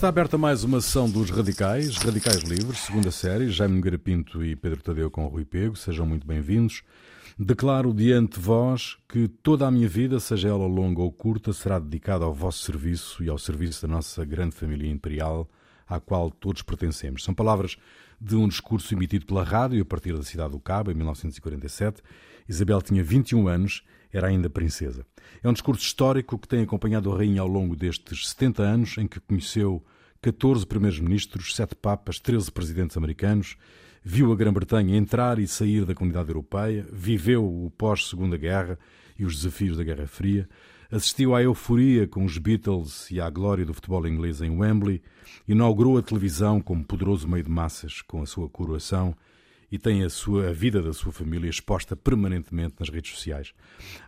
Está aberta mais uma sessão dos Radicais, Radicais Livres, segunda série, Jaime Nogueira Pinto e Pedro Tadeu com Rui Pego, sejam muito bem-vindos. Declaro diante de vós que toda a minha vida, seja ela longa ou curta, será dedicada ao vosso serviço e ao serviço da nossa grande família imperial, à qual todos pertencemos. São palavras de um discurso emitido pela rádio a partir da cidade do Cabo, em 1947. Isabel tinha 21 anos, era ainda princesa. É um discurso histórico que tem acompanhado a rainha ao longo destes 70 anos, em que conheceu 14 primeiros-ministros, 7 papas, 13 presidentes americanos, viu a Grã-Bretanha entrar e sair da comunidade europeia, viveu o pós-Segunda Guerra e os desafios da Guerra Fria, assistiu à euforia com os Beatles e à glória do futebol inglês em Wembley, inaugurou a televisão como poderoso meio de massas com a sua coroação e tem a, sua, a vida da sua família exposta permanentemente nas redes sociais.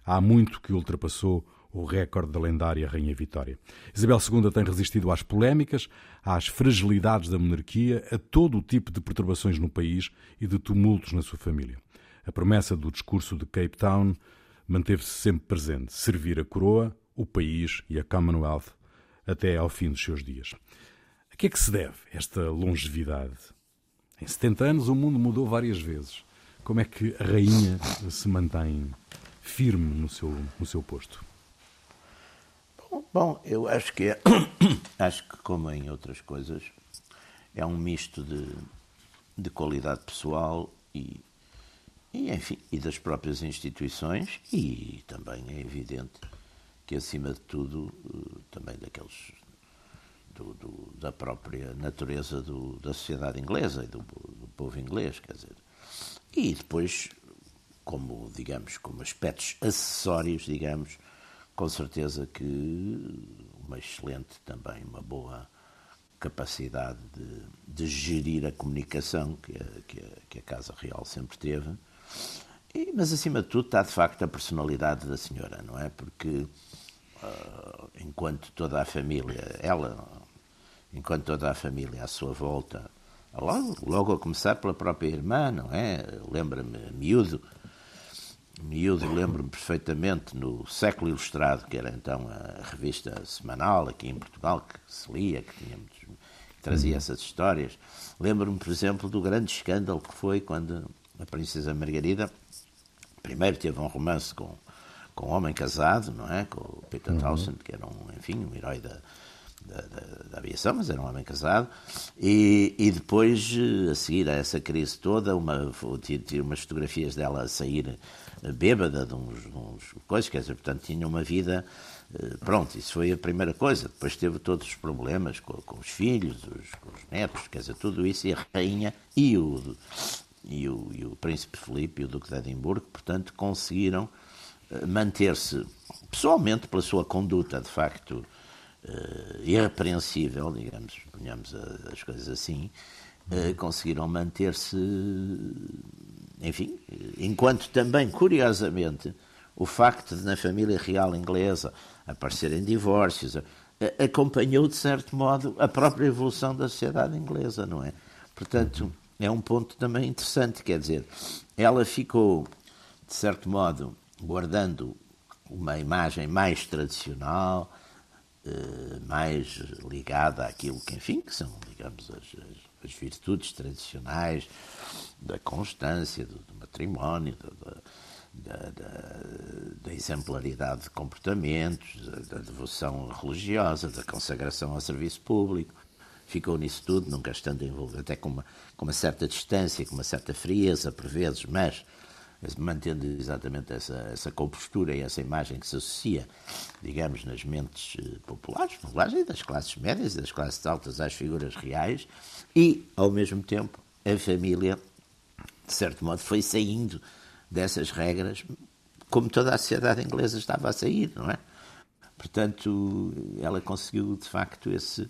Há muito que ultrapassou o recorde da lendária Rainha Vitória. Isabel II tem resistido às polémicas, às fragilidades da monarquia, a todo o tipo de perturbações no país e de tumultos na sua família. A promessa do discurso de Cape Town manteve-se sempre presente: servir a coroa, o país e a Commonwealth até ao fim dos seus dias. A que é que se deve esta longevidade? Em 70 anos o mundo mudou várias vezes. Como é que a rainha se mantém firme no seu, no seu posto? Bom, eu acho que é, acho que como em outras coisas é um misto de, de qualidade pessoal e, e enfim e das próprias instituições e também é evidente que acima de tudo eh, também daqueles do, do, da própria natureza do, da sociedade inglesa e do, do povo inglês, quer dizer, e depois como digamos como aspectos acessórios, digamos com certeza que uma excelente também, uma boa capacidade de, de gerir a comunicação que a, que, a, que a, Casa Real sempre teve. E, mas, acima de tudo, está de facto a personalidade da senhora, não é? Porque uh, enquanto toda a família, ela, enquanto toda a família à sua volta, logo, logo a começar pela própria irmã, não é? Lembra-me, miúdo, miúdo, lembro-me perfeitamente no Século Ilustrado, que era então a revista semanal aqui em Portugal, que se lia, que, tínhamos, que trazia uhum. essas histórias. Lembro-me, por exemplo, do grande escândalo que foi quando a Princesa Margarida primeiro teve um romance com, com um homem casado, não é? Com o Peter uhum. Townsend, que era um, enfim, um herói da, da, da, da, aviação, mas era um homem casado, e, e depois, a seguir a essa crise toda, uma, tive umas fotografias dela a sair bêbada de uns, uns coisas, quer dizer, portanto tinha uma vida, eh, pronto, isso foi a primeira coisa, depois teve todos os problemas com, com os filhos, os, com os netos, quer dizer, tudo isso, e a rainha e o, e o, e o príncipe Filipe e o duque de Edimburgo, portanto, conseguiram eh, manter-se, pessoalmente, pela sua conduta, de facto, uh, irrepreensível, digamos, ponhamos as coisas assim, uh, conseguiram manter-se enfim, enquanto também, curiosamente, o facto de na família real inglesa aparecerem divórcios acompanhou, de certo modo, a própria evolução da sociedade inglesa, não é? Portanto, é um ponto também interessante, quer dizer, ela ficou, de certo modo, guardando uma imagem mais tradicional, eh, mais ligada àquilo que, enfim, que são, digamos, as, as virtudes tradicionais da constância, do, do matrimónio, da, da, da, exemplaridade de comportamentos, da, devoção religiosa, da consagração ao serviço público. Ficou nisso tudo, nunca estando envolvido, até com uma, com uma certa distância, com uma certa frieza, por vezes, mas mantendo exatamente essa, essa compostura e essa imagem que se associa, digamos, nas mentes eh, populares, populares e das classes médias e das classes altas às figuras reais, e, ao mesmo tempo, a família, de certo modo, foi saindo dessas regras, como toda a sociedade inglesa estava a sair, não é? Portanto, ela conseguiu, de facto, esse,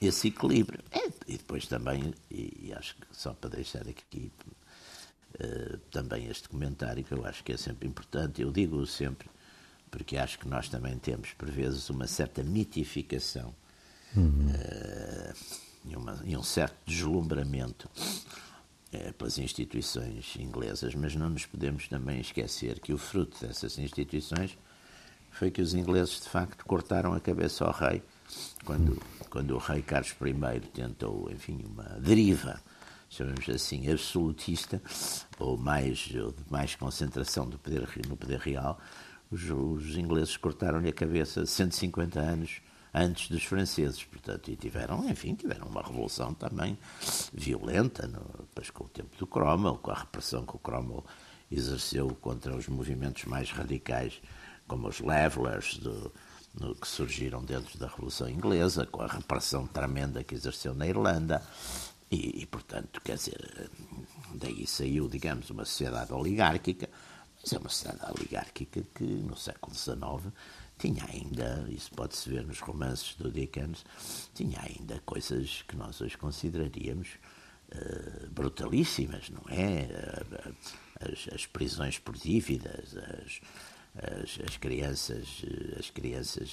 esse equilíbrio. É, e depois também, e, e, acho que só para deixar aqui uh, também este comentário, que eu acho que é sempre importante, eu digo sempre, porque acho que nós também temos, por vezes, uma certa mitificação. Uhum. Uh, e, uma, e um certo deslumbramento é, pelas instituições inglesas, mas não nos podemos também esquecer que o fruto dessas instituições foi que os ingleses, de facto, cortaram a cabeça ao rei quando, quando o rei Carlos I tentou, enfim, uma deriva, chamamos assim, absolutista, ou mais, ou de mais concentração do poder, no poder real, os, os ingleses cortaram-lhe a cabeça 150 anos antes dos franceses, portanto, e tiveram, enfim, tiveram uma revolução também violenta, no, depois com o tempo do Cromwell, com a repressão que o Cromwell exerceu contra os movimentos mais radicais, como os Levelers, do, no, que surgiram dentro da Revolução Inglesa, com a repressão tremenda que exerceu na Irlanda, e, e portanto, quer dizer, daí saiu, digamos, uma sociedade oligárquica, mas é uma sociedade oligárquica que no século XIX tinha ainda, isso pode-se ver nos romances do Dickens, tinha ainda coisas que nós hoje consideraríamos uh, brutalíssimas, não é? Uh, as, as, prisões por dívidas, as, as, as, crianças, as crianças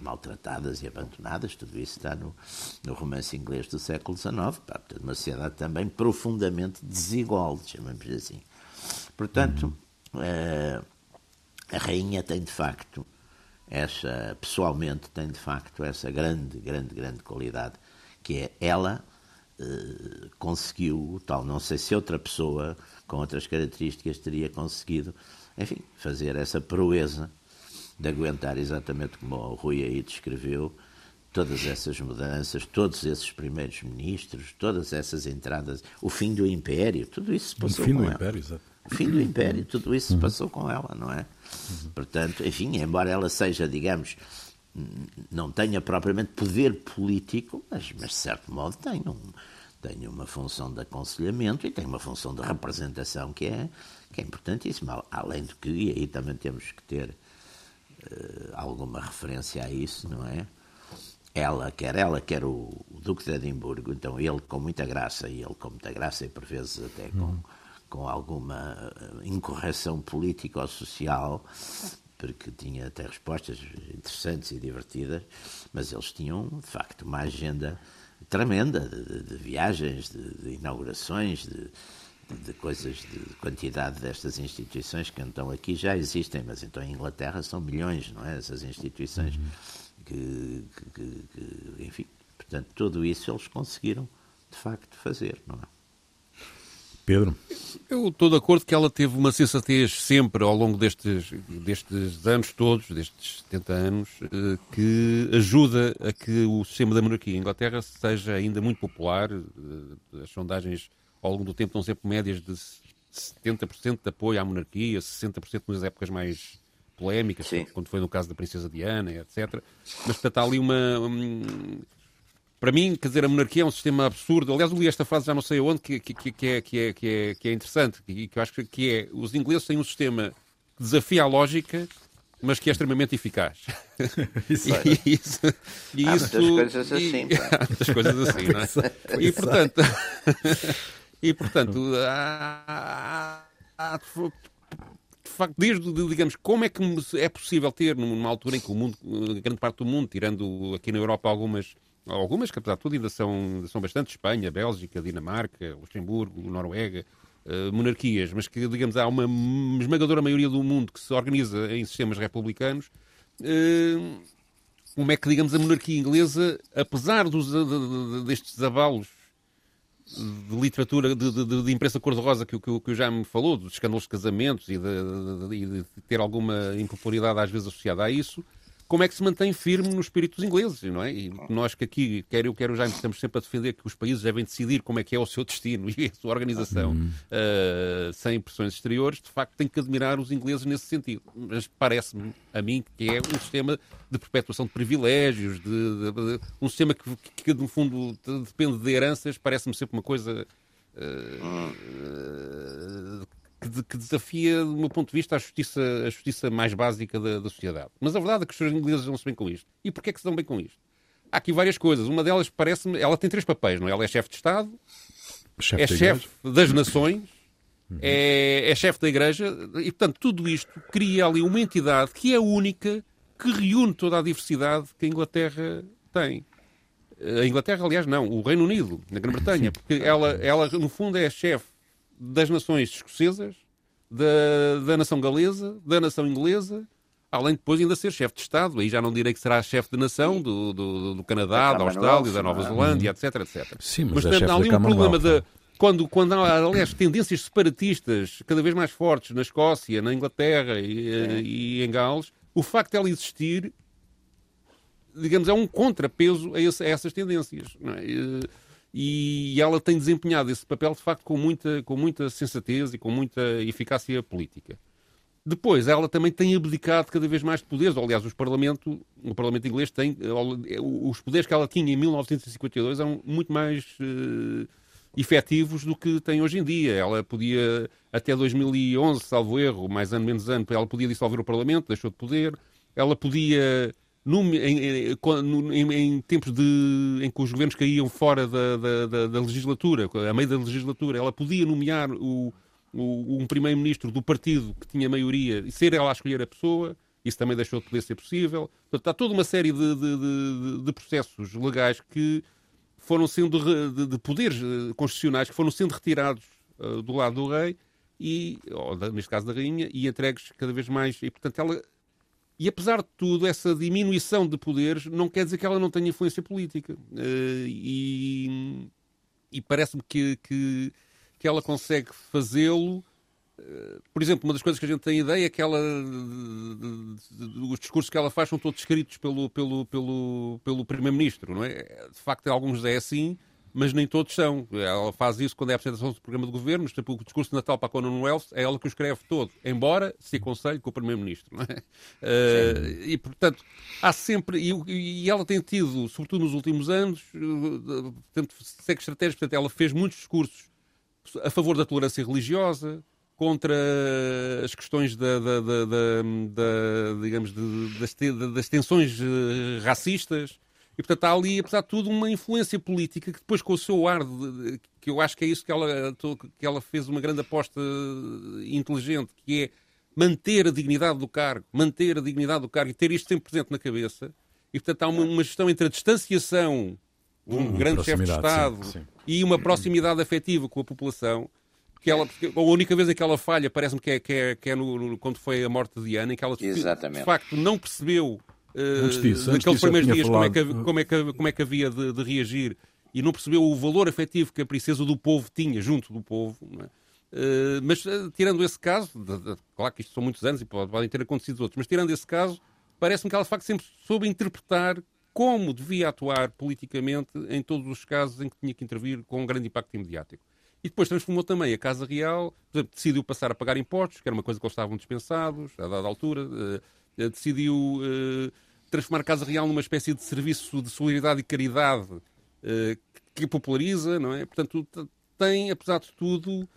maltratadas e abandonadas, tudo isso está no, no romance inglês do século XIX, portanto, uma sociedade também profundamente desigual, chamamos assim. Portanto, uh, a rainha tem de facto essa, pessoalmente, tem de facto essa grande, grande, grande qualidade, que é ela eh, conseguiu tal. Não sei se outra pessoa com outras características teria conseguido, enfim, fazer essa proeza de aguentar exatamente como o Rui aí descreveu, todas essas mudanças, todos esses primeiros ministros, todas essas entradas, o fim do Império, tudo isso se passou o fim com do ela. Império, exato. O fim do Império, tudo isso se passou com ela, não é? Portanto, enfim, embora ela seja, digamos, não tenha propriamente poder político, mas, mas de certo modo tem, um, tem uma função de aconselhamento e tem uma função de representação que é, que é importantíssima. Além do que, e aí também temos que ter uh, alguma referência a isso, não é? Ela, quer ela, quer o, o, Duque de Edimburgo, então ele com muita graça, e ele com muita graça e por vezes até com. Hum com alguma eh, incorreção política ou social, porque tinha até respostas interessantes e divertidas, mas eles tinham, de facto, uma agenda tremenda de, de, de viagens, de, de inaugurações, de, de, coisas, de quantidade destas instituições que então aqui já existem, mas então em Inglaterra são milhões, não é? Essas instituições uhum. que, que, que, enfim, portanto, tudo isso eles conseguiram, de facto, fazer, não é? Pedro? Eu estou de acordo que ela teve uma sensatez sempre ao longo destes, destes anos todos, destes 70 anos, eh, que ajuda a que o sistema da monarquia em Inglaterra seja ainda muito popular. Eh, as sondagens ao longo do tempo estão sempre médias de 70% de apoio à monarquia, 60% nas épocas mais polémicas, Sim. quando foi no caso da Princesa Diana, etc. Mas, portanto, há ali uma. Para mim, quer dizer, a monarquia é um sistema absurdo. Aliás, eu li esta frase já não sei onde, que, que, que, é, que, é, que, é, que é interessante, e que eu acho que é os ingleses têm um sistema que desafia a lógica, mas que é extremamente eficaz. isso, e, isso, e há isso, muitas coisas assim. há muitas coisas assim, não é? e portanto, e portanto, há, há, de facto, desde, digamos, como é que é possível ter, numa altura em que o mundo, grande parte do mundo, tirando aqui na Europa algumas algumas que apesar de tudo ainda são, ainda são bastante Espanha, Bélgica, Dinamarca, Luxemburgo, Noruega, uh, monarquias, mas que, digamos, há uma esmagadora maioria do mundo que se organiza em sistemas republicanos. Uh, como é que, digamos, a monarquia inglesa, apesar dos, de, de, destes abalos de literatura, de, de, de imprensa cor-de-rosa que, que, que já me falou, dos escândalos de casamentos e de, de, ter alguma impopularidade às vezes associada a isso, como é que se mantém firme nos espíritos ingleses, não é? E nós que aqui, quer eu, quer o Jaime, estamos sempre a defender que os países devem decidir como é que é o seu destino e a sua organização uhum. uh, sem pressões exteriores, de facto tem que admirar os ingleses nesse sentido. Mas parece-me a mim que é um sistema de perpetuação de privilégios, de, de, de um sistema que, que, no fundo depende de heranças, parece-me sempre uma coisa uh, que, que, desafia, do meu ponto de vista, a justiça, a justiça mais básica da, da sociedade. Mas a verdade é que os ingleses dão-se bem com isto. E porquê é que se dão bem com isto? Há aqui várias coisas. Uma delas parece-me. Ela tem três papéis, não é? Ela é chefe de Estado, chefe é chefe das nações, uhum. é, é chefe da Igreja, e portanto tudo isto cria ali uma entidade que é única, que reúne toda a diversidade que a Inglaterra tem. A Inglaterra, aliás, não, o Reino Unido, na Grã-Bretanha, porque ela, ela, no fundo, é chefe das nações escocesas, da, da nação galesa, da nação inglesa, além de depois ainda ser chefe de Estado. Aí já não direi que será chefe de nação do, do, do Canadá, da Austrália, da Nova Zelândia, etc, etc. Sim, mas, mas é portanto, há ali um problema de quando, quando há, aliás, tendências separatistas cada vez mais fortes na Escócia, na Inglaterra e, é. e em Gales, o facto de ela existir, digamos, é um contrapeso a, esse, a essas tendências. É? E, ela tem desempenhado esse papel, de facto, com muita, com muita sensatez e com muita eficácia política. Depois, ela também tem abdicado cada vez mais de poderes. Aliás, os parlamento, o Parlamento inglês tem. Os poderes que ela tinha em 1952 eram muito mais. Uh, efetivos do que tem hoje em dia. Ela podia, até 2011, salvo erro, mais ano menos ano, ela podia dissolver o Parlamento, deixou de poder. Ela podia, em, em, em, tempos de, em que os governos caíam fora da, da, da, da legislatura, a meio da legislatura, ela podia nomear o, o, um primeiro-ministro do partido que tinha maioria e ser ela a escolher a pessoa. Isso também deixou de poder ser possível. Portanto, há toda uma série de, de, de, de processos legais que foram sendo de, de poderes eh, constitucionais que foram sendo retirados uh, do lado do rei e, ou neste caso da rainha, e entregues cada vez mais. E, portanto, ela. E apesar de tudo, essa diminuição de poderes não quer dizer que ela não tenha influência política. Uh, e, e parece-me que, que, que ela consegue fazê-lo eh, por exemplo, uma das coisas que a gente tem ideia é que ela, os discursos que ela faz são todos escritos pelo, pelo, pelo, pelo Primeiro-Ministro, não é? De facto, alguns é assim, mas nem todos são. Ela faz isso quando é a apresentação do programa de governo, por exemplo, o discurso de Natal para a Commonwealth, é ela que o escreve todo, embora se aconselhe com o Primeiro-Ministro, é? Uh, e, portanto, há sempre, e, e, ela tem tido, sobretudo nos últimos anos, portanto, segue estratégias, portanto, ela fez muitos discursos a favor da tolerância religiosa, contra as questões da, da, da, da digamos, das, das tensões eh, racistas. E, portanto, há ali, apesar de tudo, uma influência política que depois, com o seu ar, de, que eu acho que é isso que ela, que ela fez uma grande aposta inteligente, que é manter a dignidade do cargo, manter a dignidade do cargo e ter isto sempre presente na cabeça. E, portanto, há uma, uma gestão entre a distanciação de um grande chefe de Estado sim, sim. e uma proximidade afetiva com a população que ela, a única vez em que ela falha parece-me que é, que é, que é no, no, quando foi a morte de Diana, em que ela Exatamente. de facto não percebeu antes disso, naqueles primeiros dias como, é que, como, é que, como é que havia de, de, reagir e não percebeu o valor afetivo que a princesa do povo tinha junto do povo. É? Uh, mas uh, tirando esse caso, de, de, claro que isto são muitos anos e podem ter acontecido outros, mas tirando esse caso, parece-me que ela de facto sempre soube interpretar como devia atuar politicamente em todos os casos em que tinha que intervir com um grande impacto imediático. E depois transformou também a Casa Real, por exemplo, decidiu passar a pagar impostos, que era uma coisa que eles estavam dispensados, a dada altura, decidiu transformar a Casa Real numa espécie de serviço de solidariedade e caridade uh, que populariza, não é? Portanto, tem, apesar de tudo,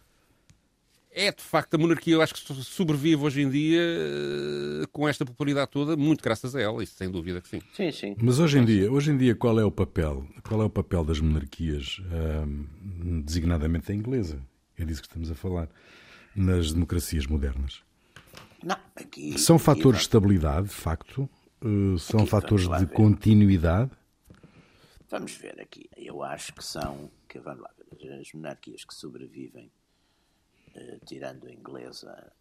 é de facto a monarquia, eu acho que sobrevive hoje em dia uh, com esta popularidade toda, muito graças a ela, isso sem dúvida que sim. Sim, sim. Mas hoje em dia, hoje em dia qual é o papel? Qual é o papel das monarquias, uh, designadamente a inglesa? É disso que estamos a falar, nas democracias modernas. Não, aqui, são fatores de estabilidade, de facto, uh, são aqui, fatores de ver. continuidade. Vamos ver aqui. Eu acho que são, que vamos lá ver, as monarquias que sobrevivem eh, tirando a inglesa.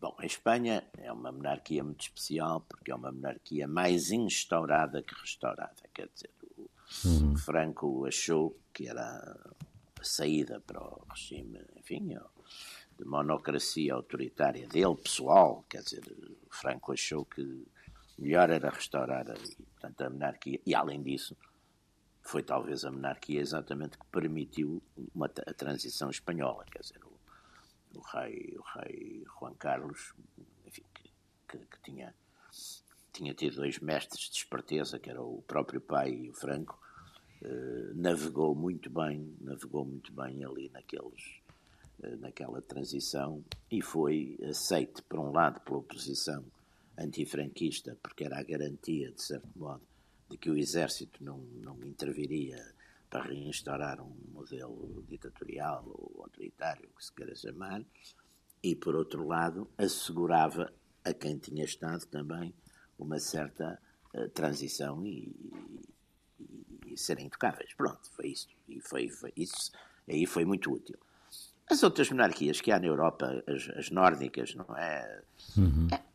Bom, a Espanha é uma monarquia muito especial porque é uma monarquia mais instaurada que restaurada. Quer dizer, o uhum. Franco achou que era a saída para o regime, enfim, de monocracia autoritária dele, pessoal. Quer dizer, o Franco achou que melhor era restaurar portanto, a monarquia. E, além disso, foi talvez a monarquia exatamente que permitiu uma, a transição espanhola. Quer dizer, o rei, o rei Juan Carlos, enfim, que, que, que, tinha, tinha tido dois mestres de esperteza, que era o próprio pai e o Franco, eh, navegou muito bem, navegou muito bem ali naqueles, eh, naquela transição e foi aceite, por um lado, pela oposição antifranquista, porque era a garantia, de certo modo, de que o exército não, não interviria para reinstaurar um modelo ditatorial ou autoritário, que se queira chamar, e, por outro lado, assegurava a quem tinha estado também uma certa uh, transição e, e, e, serem intocáveis. Pronto, foi isso. E foi, foi, isso aí foi muito útil. As outras monarquias que há na Europa, as, as nórdicas, não é? Uhum. é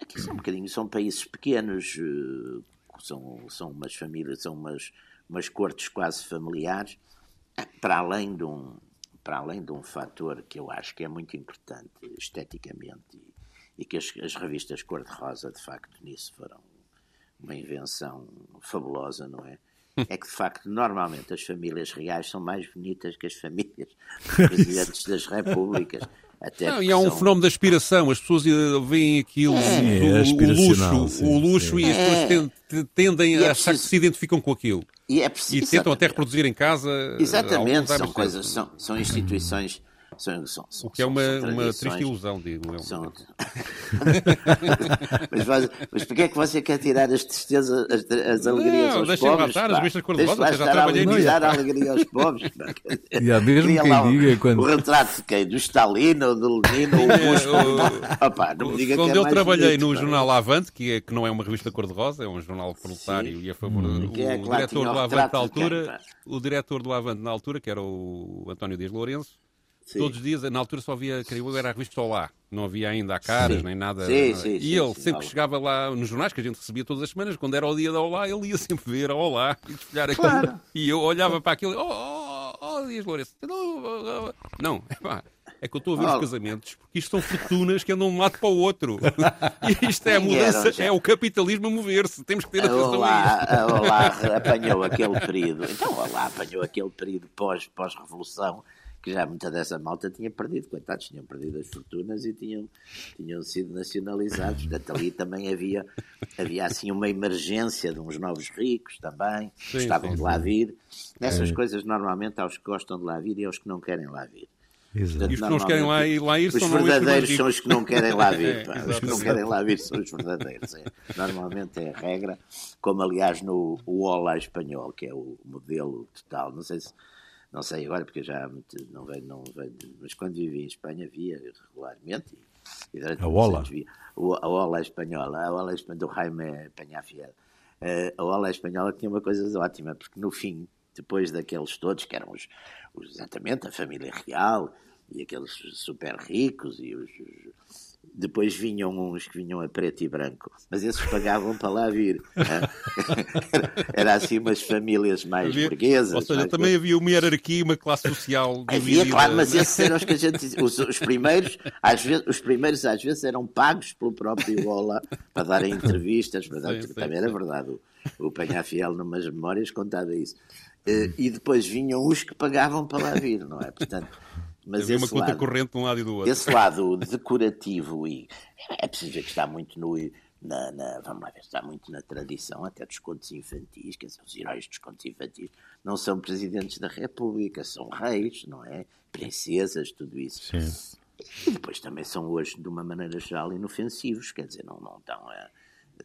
aqui são um bocadinho, são países pequenos, uh, são, são umas famílias, são umas, umas cortes quase familiares, para além de um para além de um fator que eu acho que é muito importante esteticamente e, e que as, as revistas cor-de-rosa de facto nisso foram uma invenção fabulosa, não é? É que de facto normalmente as famílias reais são mais bonitas que as famílias presidentes das repúblicas. Até não, e há um são... fenómeno de aspiração, as pessoas veem aquilo, é, o, é o, luxo, sim, o luxo sim. e as pessoas é. tendem a é achar preciso... que se identificam com aquilo. E, é preciso, e tentam até reproduzir em casa. Exatamente, são coisas, são, são instituições são, são, o que é uma, uma triste ilusão, digo. É são... mas, mas, mas porquê é que você quer tirar as tristezas, as, as alegrias não, aos pobres? Matar, as revistas cor-de-rosa, já trabalhei nisso. a alegria aos pobres. E há mesmo quem diga quando... O retrato de quem? Do Stalin ou do Lenin ou o Bush? Opa, não me diga quando que é eu trabalhei no jornal Avante, que, é, que não é uma revista cor-de-rosa, é um jornal proletário e a favor hum. do é diretor do Avante na altura, o diretor do Avante na altura, que era o António Dias Lourenço, Sim. Todos os dias, na altura só havia, creio eu, era a revista Olá. Não havia ainda a caras, sim. nem nada. Sim, sim, e ele, sempre que chegava lá nos jornais, que a gente recebia todas as semanas, quando era o dia da Olá, ele ia sempre ver a Olá e desfolhar aquilo. Claro. E eu olhava para aquilo, oh, oh, oh, oh Dias Lourenço. Não, é pá. É que eu estou a ver oh. os casamentos, porque isto são fortunas que andam de um lado para o outro. E isto é a mudança, é o capitalismo a mover-se. Temos que ter atenção a isso. A Olá apanhou aquele período. Então, a Olá apanhou aquele período pós-revolução. Pós que já muita dessa malta tinha perdido, coitados, tinham perdido as fortunas e tinham, tinham sido nacionalizados. Portanto, ali também havia, havia assim uma emergência de uns novos ricos também, que estavam sim, de lá vir. Nessas é. coisas, normalmente, há os que gostam de lá vir e há os que não querem lá vir. Portanto, e os que não querem lá ir, lá ir os são verdadeiros são os que não querem lá vir. é, os que não querem lá vir são os verdadeiros. É. Normalmente é a regra, como aliás no Ola espanhol, que é o modelo total. Não sei se não sei agora, porque já não vejo, não vejo, mas quando vivi em Espanha via regularmente. E, e a Ola? Via, a Ola espanhola, a Ola espanhola do Jaime Penhafiel. Uh, a Ola espanhola tinha uma coisa ótima, porque no fim, depois daqueles todos, que eram os, os exatamente a família real, e aqueles super ricos, e os, os depois vinham uns que vinham a preto e branco, mas esses pagavam para lá vir. era, era assim umas famílias mais havia, burguesas. Ou seja, também havia uma hierarquia, uma classe social. Havia, claro, mas esses eram os que a gente os, os, primeiros, às vezes, os primeiros às vezes eram pagos pelo próprio Ola para darem entrevistas, mas sim, sim, também sim. era verdade. O, o Penhafiel, numas memórias, contava isso. Uh, e depois vinham os que pagavam para lá vir, não é? Portanto, mas Havia uma conta lado, corrente de um lado e do outro. Esse lado decorativo e é preciso ver que está muito no. Na, na, vamos lá ver, está muito na tradição até dos contos infantis, quer dizer, os heróis dos contos infantis não são presidentes da República, são reis, não é? Princesas, tudo isso. Sim. E depois também são hoje, de uma maneira geral, inofensivos, quer dizer, não, não estão. É,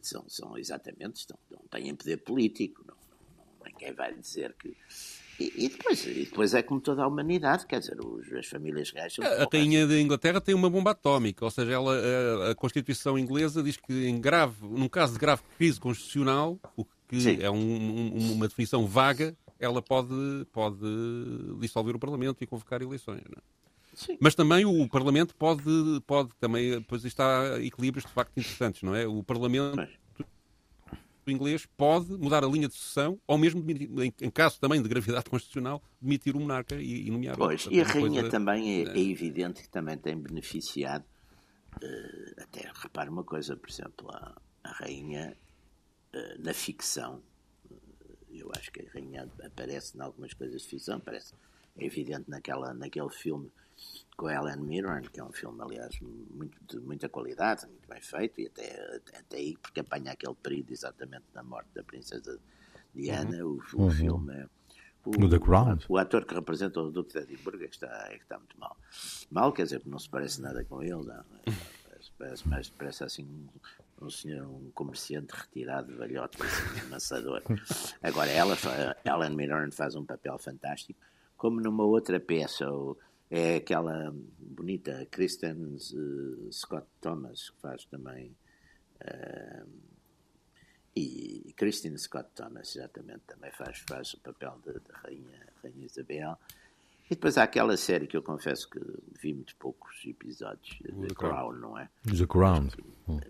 são, são exatamente, estão, não têm poder político, não, não, ninguém vai dizer que e, e, depois, e depois é como toda a humanidade, quer dizer, os, as famílias reais são A rainha da Inglaterra tem uma bomba atómica, ou seja, ela, a, a, Constituição inglesa diz que em grave, num caso de grave crise constitucional, o que Sim. é um, um, uma definição vaga, ela pode, pode dissolver o Parlamento e convocar eleições. Não é? Mas também o Parlamento pode, pode também, pois está equilíbrios de facto interessantes, não é? O Parlamento inglês pode mudar a linha de sucessão, ou mesmo, em caso também de gravidade constitucional, demitir o monarca e, e nomear Pois, e a rainha coisa... também é, é, evidente que também tem beneficiado, uh, até repare uma coisa, por exemplo, a, a rainha uh, na ficção, uh, eu acho que a rainha aparece em algumas coisas de ficção, parece é evidente naquela, naquele filme com Helen Mirren, que é um filme, aliás, muito, de muita qualidade, muito bem feito, e até, até aí, porque apanha aquele período exatamente da morte da princesa Diana, uhum. o, o uhum. filme é... O, The Crown. O, ator que representa o Duque de Edimburgo é que, está, é que está muito mal. Mal, quer dizer, não se parece nada com ele, não, parece, parece, mais, parece assim um, um senhor, um comerciante retirado, velhote, assim, amassador. Agora, ela, Helen Mirren faz um papel fantástico, como numa outra peça, o, é aquela bonita Kristen uh, Scott Thomas, que faz também. Uh, e Christine Scott Thomas, exatamente, também faz, faz o papel da rainha, rainha Isabel. E depois há aquela série que eu confesso que vi muito poucos episódios, The Crown, não é? The Crown.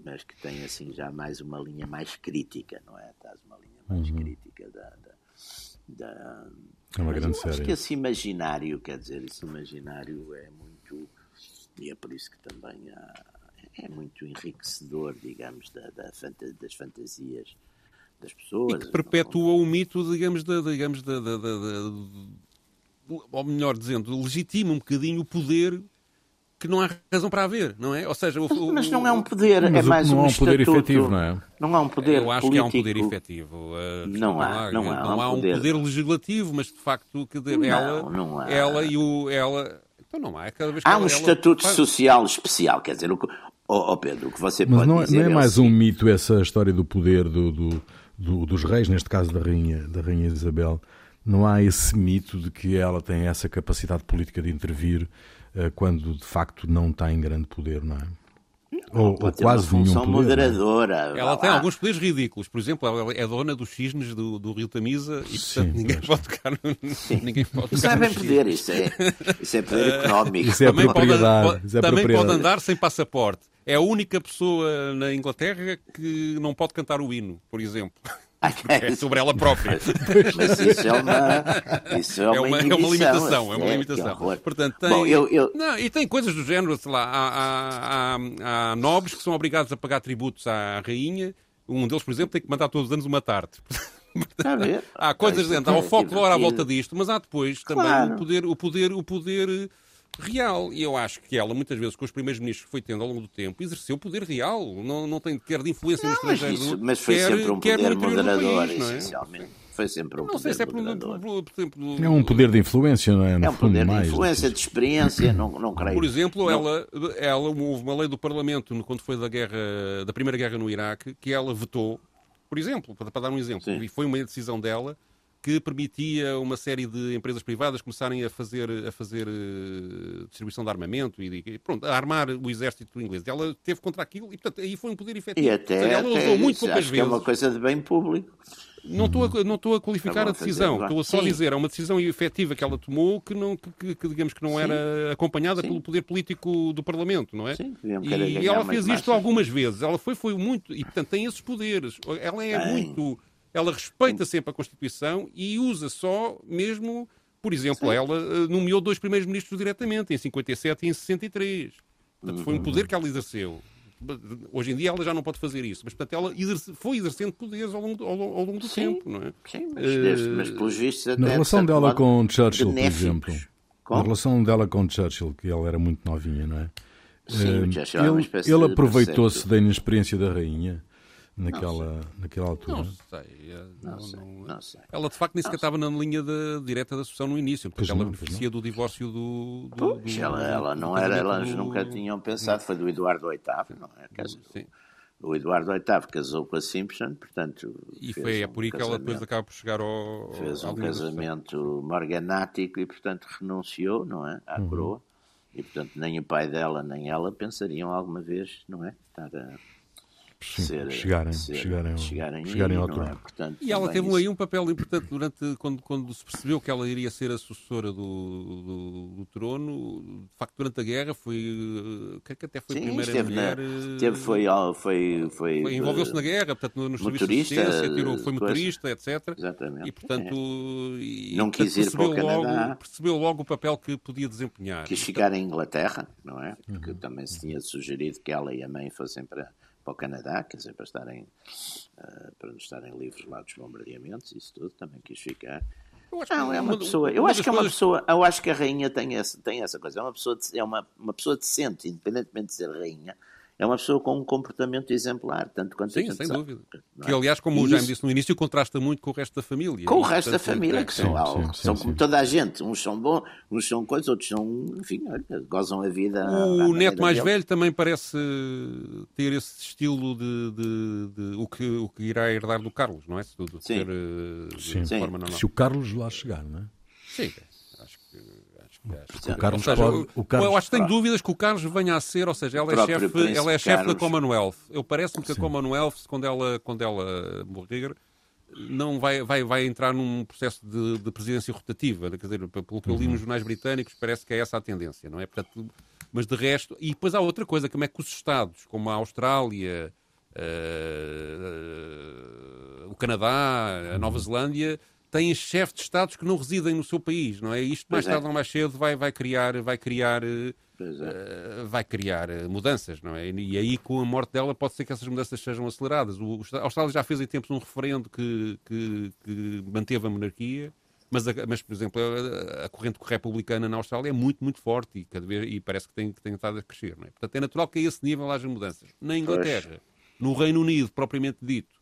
Mas que tem assim já mais uma linha mais crítica, não é? Traz uma linha mais uhum. crítica da, da, da... É uma grande série. Acho que esse imaginário, quer dizer, esse imaginário é muito. E é por isso que também há, é muito enriquecedor, digamos, da, da, das fantasias das pessoas. E que perpetua não... o mito, digamos, da, digamos da, da, da, ou melhor dizendo, legitima um bocadinho o poder que não há razão para haver, não é? Ou seja, o, mas não é um poder, é mais não um, um poder efetivo, não é? Não há um poder Eu acho político. que há um poder efetivo. Uh, não, há, não, há, não há, um poder... poder legislativo, mas de facto que não, ela, não há. ela e o ela então não há. Cada vez que há ela, um estatuto faz... social especial, quer dizer, o que, oh, oh Pedro, o que você mas pode não, dizer não é, é mais um mito essa história do poder do, do, do, dos reis, neste caso da rainha, da rainha Isabel. Não há esse mito de que ela tem essa capacidade política de intervir quando de facto não tem grande poder, não é? Ou, ou quase nenhum poder. É? moderadora. Ela tem alguns poderes ridículos. Por exemplo, ela é dona dos cisnes do, do Rio Tamisa e, portanto, Sim, ninguém pode tocar no, ninguém pode Isso tocar não é bem poder, isso é, isso é poder económico. Isso é também propriedade. Pode, isso é também propriedade. pode andar sem passaporte. É a única pessoa na Inglaterra que não pode cantar o hino, por exemplo. É sobre ela própria. Mas isso é uma, isso é É uma, uma, é uma limitação, é uma que limitação. horror. Portanto, tem, Bom, eu- eu- Não, e tem coisas do género, sei lá, há, há- há- nobres que são obrigados a pagar tributos à rainha. Um deles, por exemplo, tem que mandar todos os anos uma ver? Há coisas dentro, há é o folclore à volta disto, mas há depois também Claro. o poder, o poder, o poder real. E eu acho que ela, muitas vezes, com os primeiros ministros que foi tendo ao longo do tempo, exerceu poder real. Não, não tem quer de influência no Não, mas, estrangeiro. isso, mas foi quer, sempre um quer no poder moderador, país, é? essencialmente. Foi sempre um Não poder sei se é por, moderador. por, por exemplo. É um poder de influência, não é? No É um poder de mais que influência, de experiência, não, não creio. Por exemplo, Não. ela, ela houve uma lei do Parlamento no- quando foi da guerra, da primeira guerra no Iraque, que ela vetou, por exemplo, para, para dar um exemplo, Sim. e foi uma decisão dela que permitia uma série de empresas privadas começarem a fazer, a fazer eh, distribuição de armamento e, e pronto, a armar o exército inglês. Ela teve contra aquilo e, portanto, aí foi um poder efetivo. E Ou seja, até, ela até usou muito poucas acho que é vezes. uma coisa de bem público. Não estou a, não estou a qualificar a decisão, estou a só Sim. dizer, é uma decisão efetiva que ela tomou que, não, que, que- que, digamos que não Sim. era acompanhada Sim. pelo poder político do Parlamento, não é? Sim, e ela fez isto algumas vezes, ela foi, foi muito, e portanto tem esses poderes. Ela é Tem. muito, ela respeita sempre a Constituição e usa só mesmo, por exemplo, Sim. ela eh, nomeou dois primeiros ministros diretamente, em 57 e em 63. Portanto, Uhum. foi um poder que ela exerceu. Hoje em dia ela já não pode fazer isso, mas portanto ela exerce- foi exercendo poderes ao longo do, ao ao longo do Sim. tempo, não é? Sim, mas, Eh, desde- mas pelos vistos até Na relação dela com Churchill, por benéficos. exemplo. Na relação dela com Churchill, que ela era muito novinha, não é? Sim, uma ele ele aproveitou-se da inexperiência da rainha naquela, naquela altura. Não sei. eh, Não sei, não sei. Ela de facto nem sequer estava na linha da, direta da sucessão no início, porque Pois ela não, beneficia do divórcio do. do, Pois, do- ela, ela do não era, casamento elas do- nunca tinham pensado, foi do Eduardo VIII, não é? Sim. O Eduardo VIII casou com a Simpson, portanto. E foi, é por aí que ela depois acaba por chegar ao. Fez um casamento morganático e, portanto, renunciou, não é? À Uhum. coroa. E, portanto, nem o pai dela nem ela pensariam alguma vez, não é? Estar a. Sim, ser- chegarem, ser- chegarem, ao- chegarem, chegarem aí, ao é? trono. Portanto, E ela teve isso- aí um papel importante durante quando, quando se percebeu que ela iria ser a sucessora do, do, do trono. De facto, durante a guerra foi. eh, Creio que até foi a Sim, primeira esteve na- mulher. eh, esteve, foi, ao- foi, foi, foi- Envolveu-se eh, na guerra, portanto, no- nos serviços de motorista, assistência, tirou, foi motorista, etc. Exatamente. E, portanto, e, Não portanto, quis ir para o percebeu logo, Canadá. percebeu logo o papel que podia desempenhar. quis ficar em Inglaterra, não é? Porque também se tinha sugerido que ela e a mãe fossem para, para o Canadá, quer dizer, para estarem, ah, para não estarem livres lá dos bombardeamentos, isso tudo, também quis ficar. Eu acho que Não, é uma uma- pessoa. Eu uma acho que é uma coisas- pessoa. Eu acho que a rainha tem essa, tem essa coisa. É uma pessoa, de- é uma, uma pessoa decente, independentemente de ser rainha. É uma pessoa com um comportamento exemplar, tanto quanto a Sim, gente sem sabe, dúvida. não Que, é? aliás, como E o Jaime isso- disse no início, contrasta muito com o resto da família. com o E, resto da família, é- que são, Sim, algo- sim, são sim, como toda a gente. Uns são bons, uns são coisas, outros são, enfim, olha, gozam a vida. O neto mais deles. velho também parece ter esse estilo de, de- de- o, que, o que irá herdar do Carlos, não é? Se tudo Sim. ser eh, de Sim. Se o Carlos lá chegar, não é? Sim, que. Acho que, acho que- O Carlos seja, pode- o Carlos- eu acho que tenho dúvidas que o Carlos venha a ser, ou seja, ela é chefe, ela é chefe da Carlos. Commonwealth. Eu parece-me que a Sim. Commonwealth, quando ela, quando ela morrer, não vai, vai, vai entrar num processo de, de presidência rotativa. Quer dizer, pelo que eu li nos uhum. jornais britânicos, parece que é essa a tendência, não é? Portanto, mas de resto. E depois há outra coisa, como é que os Estados, como a Austrália, uh, uh, o Canadá, a Nova uhum. Zelândia, têm chefes de Estados que não residem no seu país, não é? Isto mais é. tarde ou mais cedo vai, vai criar, vai criar, uh, vai criar mudanças, não é? E aí com a morte dela pode ser que essas mudanças sejam aceleradas. O, a Austrália já fez em tempos um referendo que, que, que manteve a monarquia. Mas, mas, por exemplo, a, a, corrente republicana na Austrália é muito, muito forte e, cada vez, e parece que tem, que tem estado a crescer. Não é? Portanto, é natural que a esse nível haja mudanças. Na Inglaterra, pois. no Reino Unido, propriamente dito,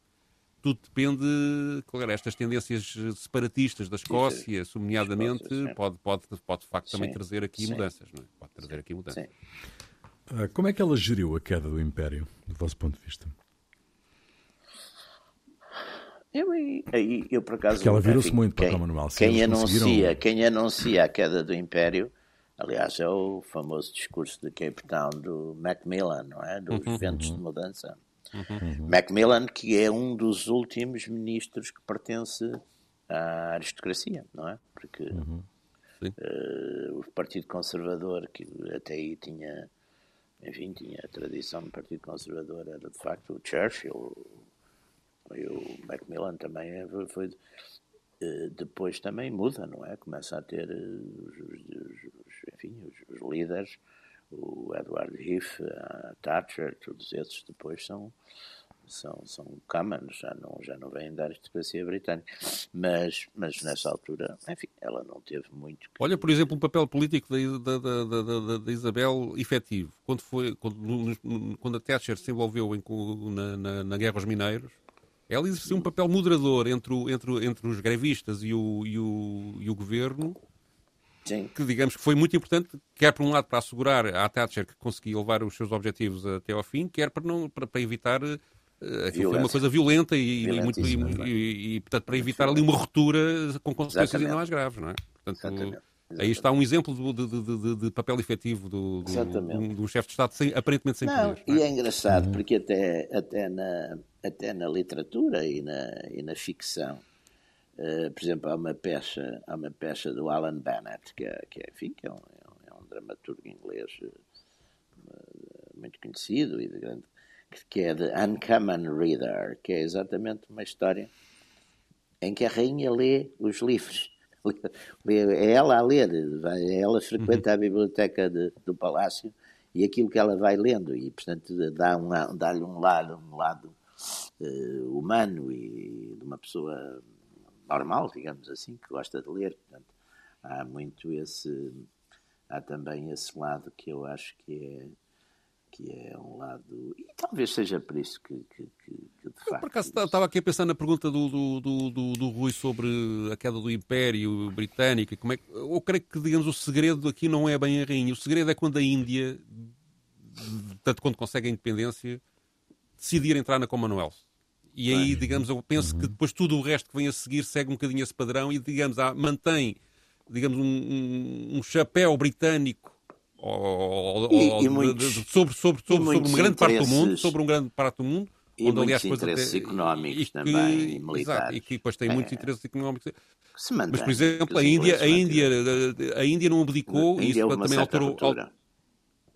tudo depende, claro, estas tendências separatistas da Escócia, nomeadamente, pode, pode, pode de facto também sim. trazer aqui sim. mudanças, não é? Pode trazer aqui mudanças. Uh, como é que ela geriu a queda do Império, do vosso ponto de vista? Eu, aí, eu por acaso. Porque ela virou-se muito para quem, o Manuel. Quem anuncia, quem anuncia a queda do Império, aliás, é o famoso discurso de Cape Town do Macmillan, não é? Dos uhum, ventos uhum. de mudança. Uhum. Macmillan, que é um dos últimos ministros que pertence à aristocracia, não é? Porque uhum. uh, o Partido Conservador, que até aí tinha, enfim, tinha a tradição do Partido Conservador, era de facto o Churchill, e o Macmillan também foi, foi uh, depois também muda, não é? Começa a ter uh, os, os, os, enfim, os, os líderes o Edward Heath, a Thatcher, todos esses depois são são, são commons, já não, já não vêm da aristocracia britânica. Mas, mas nessa altura, enfim, ela não teve muito. Que... Olha, por exemplo, um papel político da, da, da, da, da Isabel efetivo. Quando, foi, quando, quando a Thatcher se envolveu em, na, na, na Guerra aos Mineiros, ela exerceu um papel moderador entre, o, entre, entre os grevistas e o, e o, e o governo Sim. que digamos que foi muito importante, quer por um lado para assegurar à Thatcher que conseguia levar os seus objetivos até ao fim, quer para, não, para, para evitar uh, aquilo foi uma coisa violenta e, e, muito, e, e, portanto, para evitar ali uma ruptura com consequências ainda mais graves, não é? Portanto, Exatamente. Aí está um exemplo de, de, de, de papel efetivo do, do, do chefe de Estado, sem, aparentemente sem não, poderes. Não, é? E é engraçado, uhum. porque até, até, na, até na literatura e na, e na ficção, Uh, por exemplo, há uma peça, há uma peça do Alan Bennett, que é, que é, enfim, que é um, é um é dramaturgo inglês uh, muito conhecido e de grande, que é de Uncommon Reader, que é exatamente uma história em que a rainha lê os livros. É ela a ler, é ela frequenta a biblioteca de, do palácio e aquilo que ela vai lendo e, portanto, dá um, dá-lhe um lado, um lado uh, humano e de uma pessoa normal, digamos assim, que gosta de ler. Portanto, há muito esse. Há também esse lado que eu acho que é que é um lado. E talvez seja por isso que, que, que, de facto. por acaso estava aqui a pensar na pergunta do, do, do, do, do Rui sobre a queda do Império Britânico. Como é que, eu creio que, digamos, o segredo aqui não é bem a rainha. O segredo é quando a Índia, tanto quando consegue a independência, decidir entrar na Commonwealth. E aí, digamos, eu penso uhum. que depois tudo o resto que vem a seguir segue um bocadinho esse padrão e, digamos, há, mantém, digamos, um, um, um chapéu britânico ou, e, ou, e muitos, de, de, sobre, sobre, sobre, sobre uma grande parte do mundo, sobre um grande parte do mundo. E onde, aliás, interesses até, económicos e que, também, e militares. Exato, e que depois tem é, muitos interesses económicos. Mantém, Mas, por exemplo, a Índia, a, Índia, a Índia não abdicou, e isso também alterou,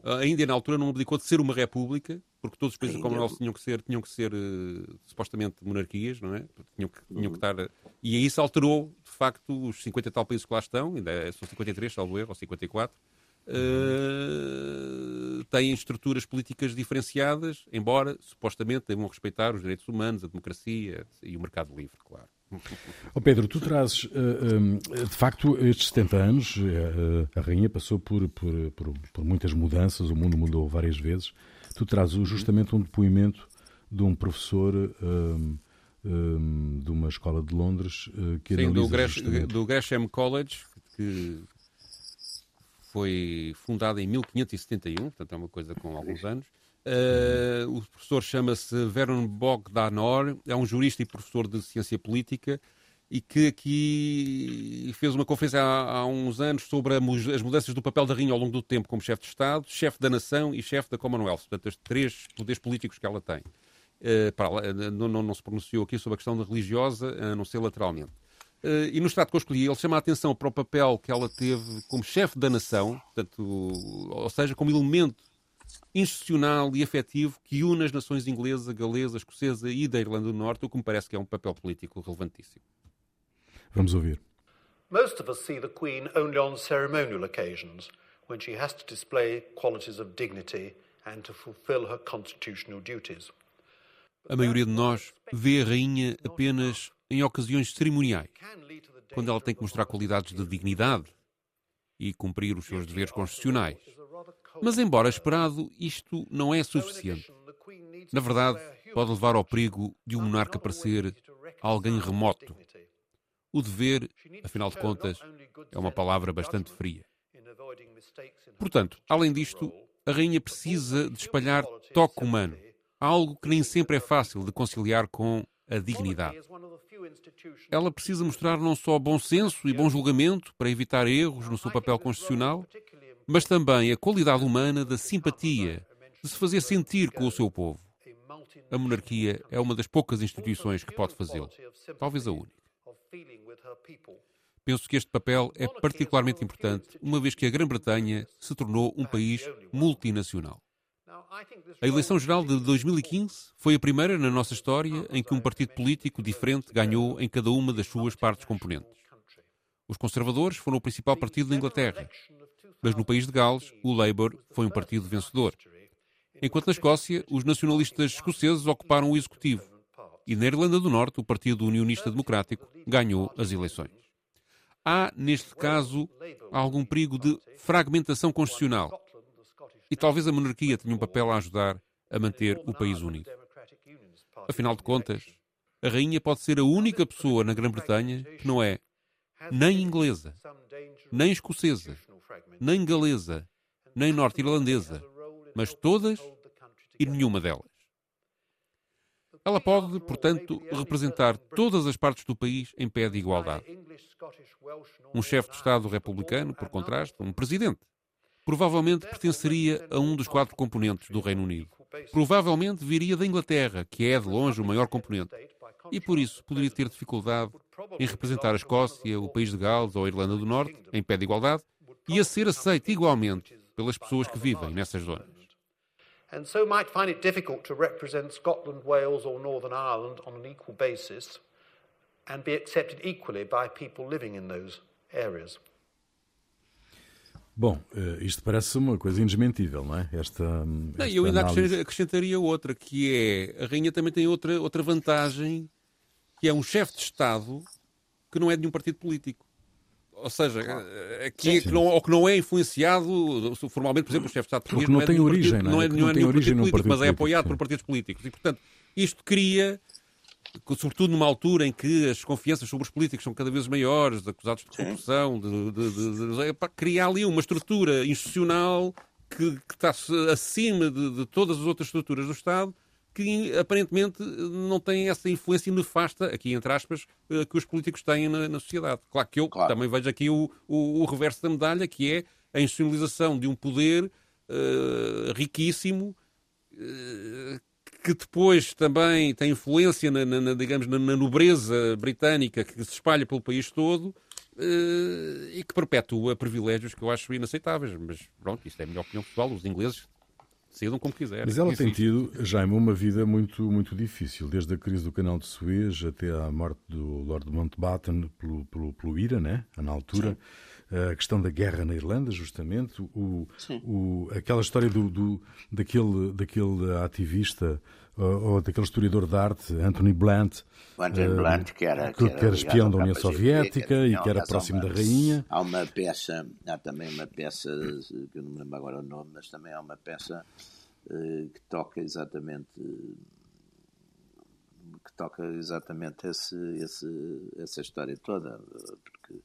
a Índia, na altura, não abdicou de ser uma república, porque todos os países do Commonwealth tinham que ser, tinham que ser uh, supostamente monarquias, não é? Tinham que, tinham que estar. Uh, e aí isso alterou, de facto, os 50 e tal países que lá estão, ainda é, são 53, salvo erro, ou 54. Uh, têm estruturas políticas diferenciadas, embora supostamente devam respeitar os direitos humanos, a democracia e o mercado livre, claro. Oh Pedro, tu trazes, uh, um, de facto, estes 70 anos, uh, a rainha passou por, por, por, por, muitas mudanças, o mundo mudou várias vezes. Tu trazes justamente um depoimento de um professor um, um, de uma escola de Londres uh, que Sim, do, justamente... do Gresham College, que foi fundado em 1571, portanto é uma coisa com alguns anos. Uh, o professor chama-se Vernon Bogdanor, é um jurista e professor de ciência política e que aqui fez uma conferência há, há uns anos sobre as mudanças do papel da rainha ao longo do tempo como chefe de Estado, chefe da nação e chefe da Commonwealth, portanto, os três poderes políticos que ela tem. para, não, não, não, se pronunciou aqui sobre a questão religiosa, a não ser lateralmente. Uh, e no Estado que eu escolhi, ele chama a atenção para o papel que ela teve como chefe da nação, portanto, ou seja, como elemento institucional e afetivo que une as nações inglesa, galesa, escocesa e da Irlanda do Norte, o que me parece que é um papel político relevantíssimo. Vamos ouvir. Most of us see the Queen only on ceremonial occasions, when she has to display qualities of dignity and to fulfill her constitutional duties. A maioria de nós vê a rainha apenas em ocasiões cerimoniais, quando ela tem que mostrar qualidades de dignidade e cumprir os seus deveres constitucionais. Mas, embora esperado, isto não é suficiente. Na verdade, pode levar ao perigo de um monarca parecer alguém remoto. O dever, afinal de contas, é uma palavra bastante fria. Portanto, além disto, a rainha precisa de espalhar toque humano, algo que nem sempre é fácil de conciliar com a dignidade. Ela precisa mostrar não só bom senso e bom julgamento para evitar erros no seu papel constitucional, mas também a qualidade humana da simpatia, de se fazer sentir com o seu povo. A monarquia é uma das poucas instituições que pode fazê-lo, talvez a única. Penso que este papel é particularmente importante, uma vez que a Grã-Bretanha se tornou um país multinacional. A eleição geral de 2015 foi a primeira na nossa história em que um partido político diferente ganhou em cada uma das suas partes componentes. Os conservadores foram o principal partido da Inglaterra, mas no país de Gales, o Labour foi um partido vencedor. Enquanto na Escócia, os nacionalistas escoceses ocuparam o executivo. E na Irlanda do Norte, o Partido Unionista Democrático ganhou as eleições. Há, neste caso, algum perigo de fragmentação constitucional e talvez a monarquia tenha um papel a ajudar a manter o país unido. Afinal de contas, a rainha pode ser a única pessoa na Grã-Bretanha que não é nem inglesa, nem escocesa, nem galesa, nem norte-irlandesa, mas todas e nenhuma delas. Ela pode, portanto, representar todas as partes do país em pé de igualdade. Um chefe de Estado republicano, por contraste, um presidente, provavelmente pertenceria a um dos quatro componentes do Reino Unido. Provavelmente viria da Inglaterra, que é de longe o maior componente, e por isso poderia ter dificuldade em representar a Escócia, o país de Gales ou a Irlanda do Norte, em pé de igualdade, e a ser aceito igualmente pelas pessoas que vivem nessas zonas. And so might find it difficult to represent Scotland, Wales or Northern Ireland on an equal basis and be accepted equally by people living in those areas. Bom, eh, isto parece uma coisa indesmentível, não é? Esta, não, eu ainda análise... acrescentaria outra, que é a rainha também tem outra, outra vantagem, que é um chefe de Estado que não é de nenhum partido político. Ou seja, eh, sim, sim. Que não, ou que não é influenciado formalmente, por exemplo, o chefe de Estado português não, não, é tem origem, partido, não é, não é, é nenhum partido político, mas é apoiado sim. por partidos políticos. E, portanto, isto cria sobretudo numa altura em que as confianças sobre os políticos são cada vez maiores, acusados de corrupção, de, de, de, de é criar ali uma estrutura institucional que, que está acima de, todas as outras estruturas do Estado que aparentemente não tem essa influência nefasta, aqui entre aspas, eh, que os políticos têm na, na sociedade. Claro que eu claro. também vejo aqui o, o, o, reverso da medalha, que é a institucionalização de um poder uh, riquíssimo, uh, que depois também tem influência, na, na digamos, na, na, nobreza britânica que se espalha pelo país todo uh, e que perpetua privilégios que eu acho inaceitáveis. Mas pronto, isto é a minha opinião pessoal. Os ingleses decidam como quiserem. Mas ela tem tido, Jaime, uma vida muito, muito difícil, desde a crise do canal de Suez até à morte do Lord Mountbatten pelo, pelo, pelo IRA, né? na altura. Sim a questão da guerra na Irlanda, justamente, o, o, aquela história do, do, daquele, daquele ativista ou, daquele historiador de arte, Anthony Blunt, Anthony Blunt que, era, que, que era espião da União Soviética e que era próximo uma, da rainha. Há uma peça, há também uma peça, que eu não me lembro agora o nome, mas também há uma peça uh, que toca exatamente que toca exatamente esse, esse, essa história toda, porque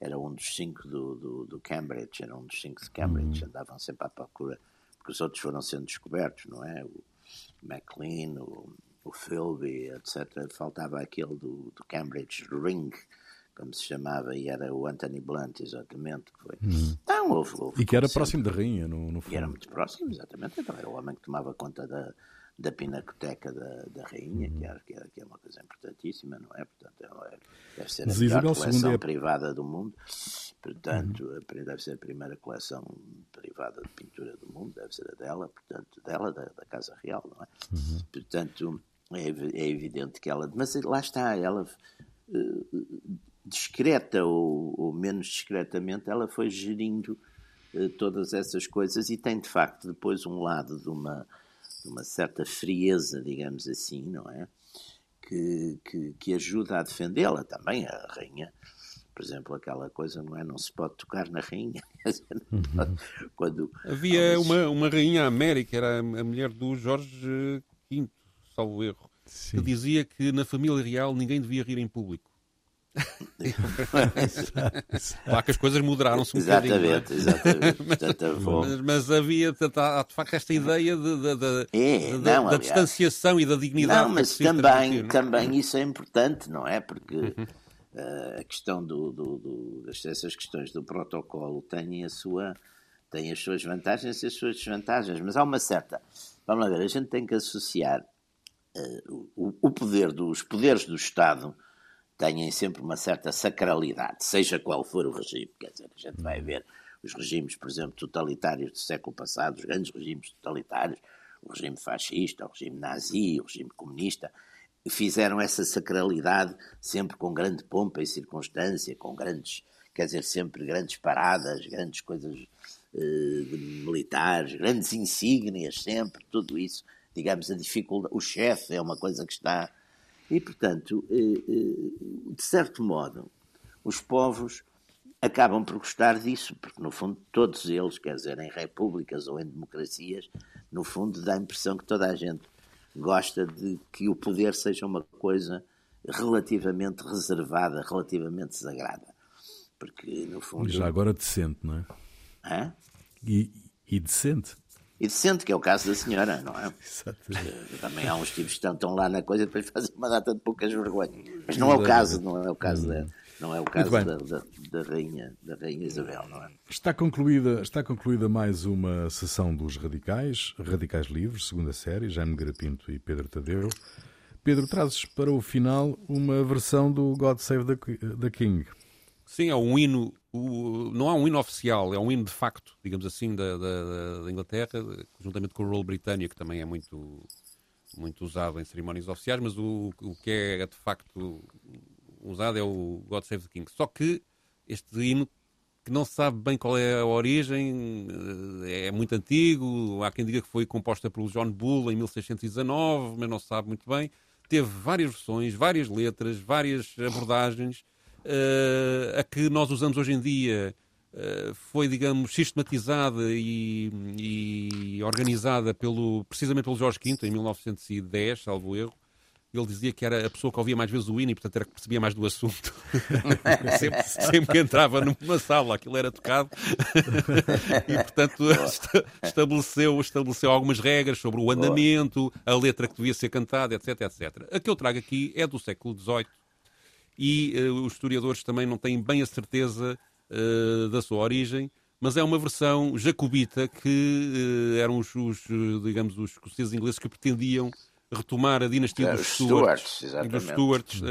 era um dos cinco do, do, do Cambridge, era um dos cinco de Cambridge, uhum. andavam sempre à procura, porque os outros foram sendo descobertos, não é? O MacLean, o, o Philby, etc. Faltava aquele do, do Cambridge Ring, como se chamava, e era o Anthony Blunt, exatamente. Que foi. Uhum. Então, houve, houve, e que era próximo da rainha, no, no fundo. E era muito próximo, exatamente. Então, era o homem que tomava conta da, da pinacoteca da, da rainha, que, é, que, é, que é uma coisa importantíssima, não é? Portanto, é, deve ser a melhor coleção é... privada do mundo. Portanto, uhum. deve ser a primeira coleção privada de pintura do mundo, deve ser a dela, portanto, dela, da, da Casa Real, não é? Uhum. Portanto, é, é, evidente que ela. Mas lá está, ela. Uh, discreta ou, ou, menos discretamente, ela foi gerindo uh, todas essas coisas e tem de facto depois um lado de uma, de uma certa frieza, digamos assim, não é? Que, que, que ajuda a defendê-la também, a rainha. Por exemplo, aquela coisa, não é? Não se pode tocar na rainha. Uhum. Quando, Havia uma, uma rainha América, era a mulher do Jorge V, salvo erro, Sim. que dizia que na família real ninguém devia rir em público. Claro que as coisas moderaram-se um exatamente, bocadinho. Exatamente, mas, mas, havia de facto esta ideia de, de, de, é, não, da, distanciação e da dignidade. Não, mas também, também isso é importante, não é? Porque uh, a questão do, do, do, essas questões do protocolo têm, a sua, têm as suas vantagens e as suas desvantagens, mas há uma certa. Vamos lá ver, a gente tem que associar uh, o, o poder dos poderes do Estado têm sempre uma certa sacralidade, seja qual for o regime. Quer dizer, a gente vai ver os regimes, por exemplo, totalitários do século passado, os grandes regimes totalitários, o regime fascista, o regime nazi, o regime comunista, fizeram essa sacralidade sempre com grande pompa e circunstância, com grandes, quer dizer, sempre grandes paradas, grandes coisas eh, militares, grandes insígnias, sempre, tudo isso. Digamos, a dificuldade. O chefe é uma coisa que está e, portanto, eh, eh, de certo modo, os povos acabam por gostar disso, porque, no fundo, todos eles, quer dizer, em repúblicas ou em democracias, no fundo, dá a impressão que toda a gente gosta de que o poder seja uma coisa relativamente reservada, relativamente sagrada. Porque, no fundo. E já agora decente, não é? Hã? E, e decente e decente, que é o caso da senhora, não é? Exatamente. Também há uns tipos que estão, lá na coisa e depois fazem uma data de poucas vergonhas. Mas não é o caso, não é o caso da. Não é o caso da, da, da, rainha, da rainha Isabel, não é? Está concluída, está concluída mais uma sessão dos Radicais, Radicais Livres, segunda série, Jaime Garapinto e Pedro Tadeu. Pedro, trazes para o final uma versão do God Save the, the King. Sim, é um hino o, não há um hino oficial, é um hino de facto, digamos assim, da, da, da Inglaterra, juntamente com o rolo britânico, que também é muito, muito usado em cerimónias oficiais, mas o, o que é de facto usado é o God Save the King. Só que este hino, que não se sabe bem qual é a origem, eh, é muito antigo, há quem diga que foi composta pelo John Bull em 1619, mas não se sabe muito bem. Teve várias versões, várias letras, várias abordagens a que nós usamos hoje em dia uh, foi, digamos, sistematizada e, e, organizada pelo, precisamente pelo Jorge V em 1910, salvo erro. Ele dizia que era a pessoa que ouvia mais vezes o hino e, portanto, era que percebia mais do assunto. sempre, sempre, que entrava numa sala, aquilo era tocado. e, portanto, estabeleceu, estabeleceu algumas regras sobre o andamento, a letra que devia ser cantada, etc, etc. A que eu trago aqui é do século XVIII, e uh, os historiadores também não têm bem a certeza uh, da sua origem, mas é uma versão jacobita que uh, eram os, os, digamos, os escoceses ingleses que pretendiam retomar a dinastia é, dos Stuarts, dos Stuarts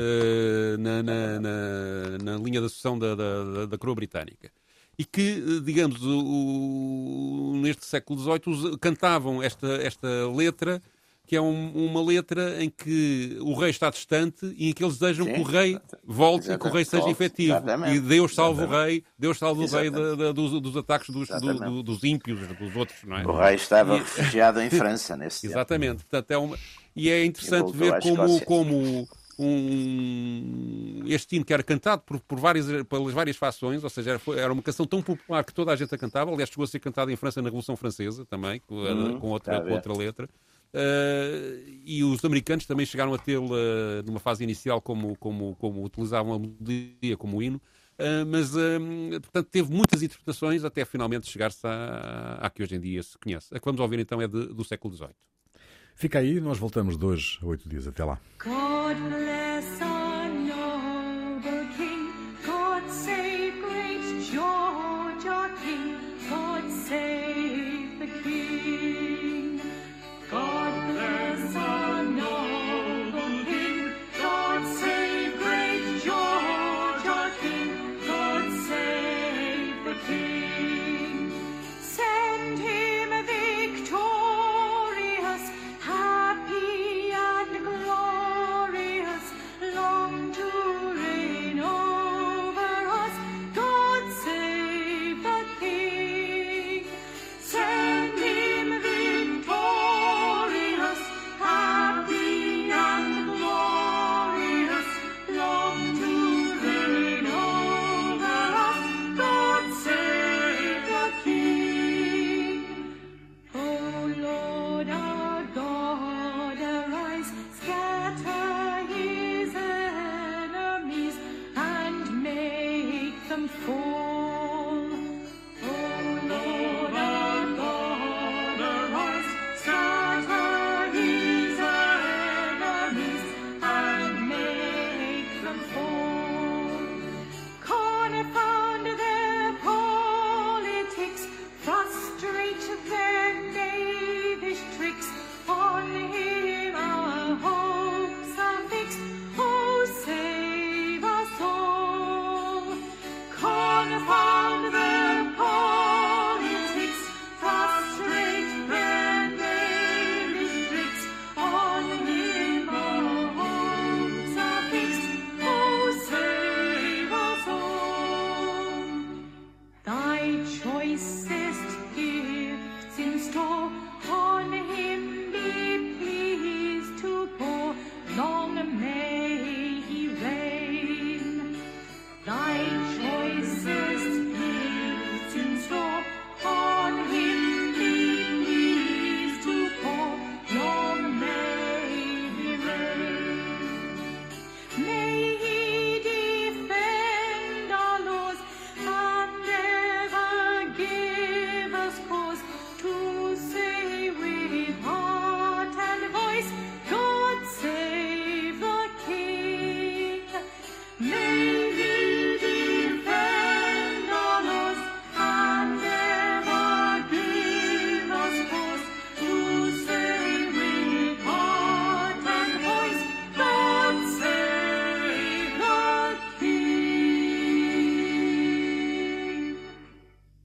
na, na, na, na, linha da sucessão da, da, da coroa britânica. E que, digamos, o, o, neste século XVIII cantavam esta, esta letra que é um, uma letra em que o rei está distante e em que eles desejam Sim, que o rei volte exatamente. e que o rei seja volte, efetivo. Exatamente. E Deus salve o rei, Deus salve o rei de, de, dos, dos, ataques dos, do, dos ímpios, dos outros. Não é? O rei estava e... refugiado em França nesse tempo. Exatamente. Portanto, é uma... E é interessante ver como, como um, este hino que era cantado por, por várias, pelas várias fações, ou seja, era, era, uma canção tão popular que toda a gente a cantava. Aliás, chegou a ser cantada em França na Revolução Francesa também, com, hum, com outra, com outra letra. Uh, e os americanos também chegaram a tê-la numa fase inicial como, como, como utilizavam a melodia como hino, uh, mas uh, portanto teve muitas interpretações até finalmente chegar-se à, à, que hoje em dia se conhece. A que vamos ouvir então é de, do século XVIII. Fica aí, nós voltamos dois a oito dias. Até lá.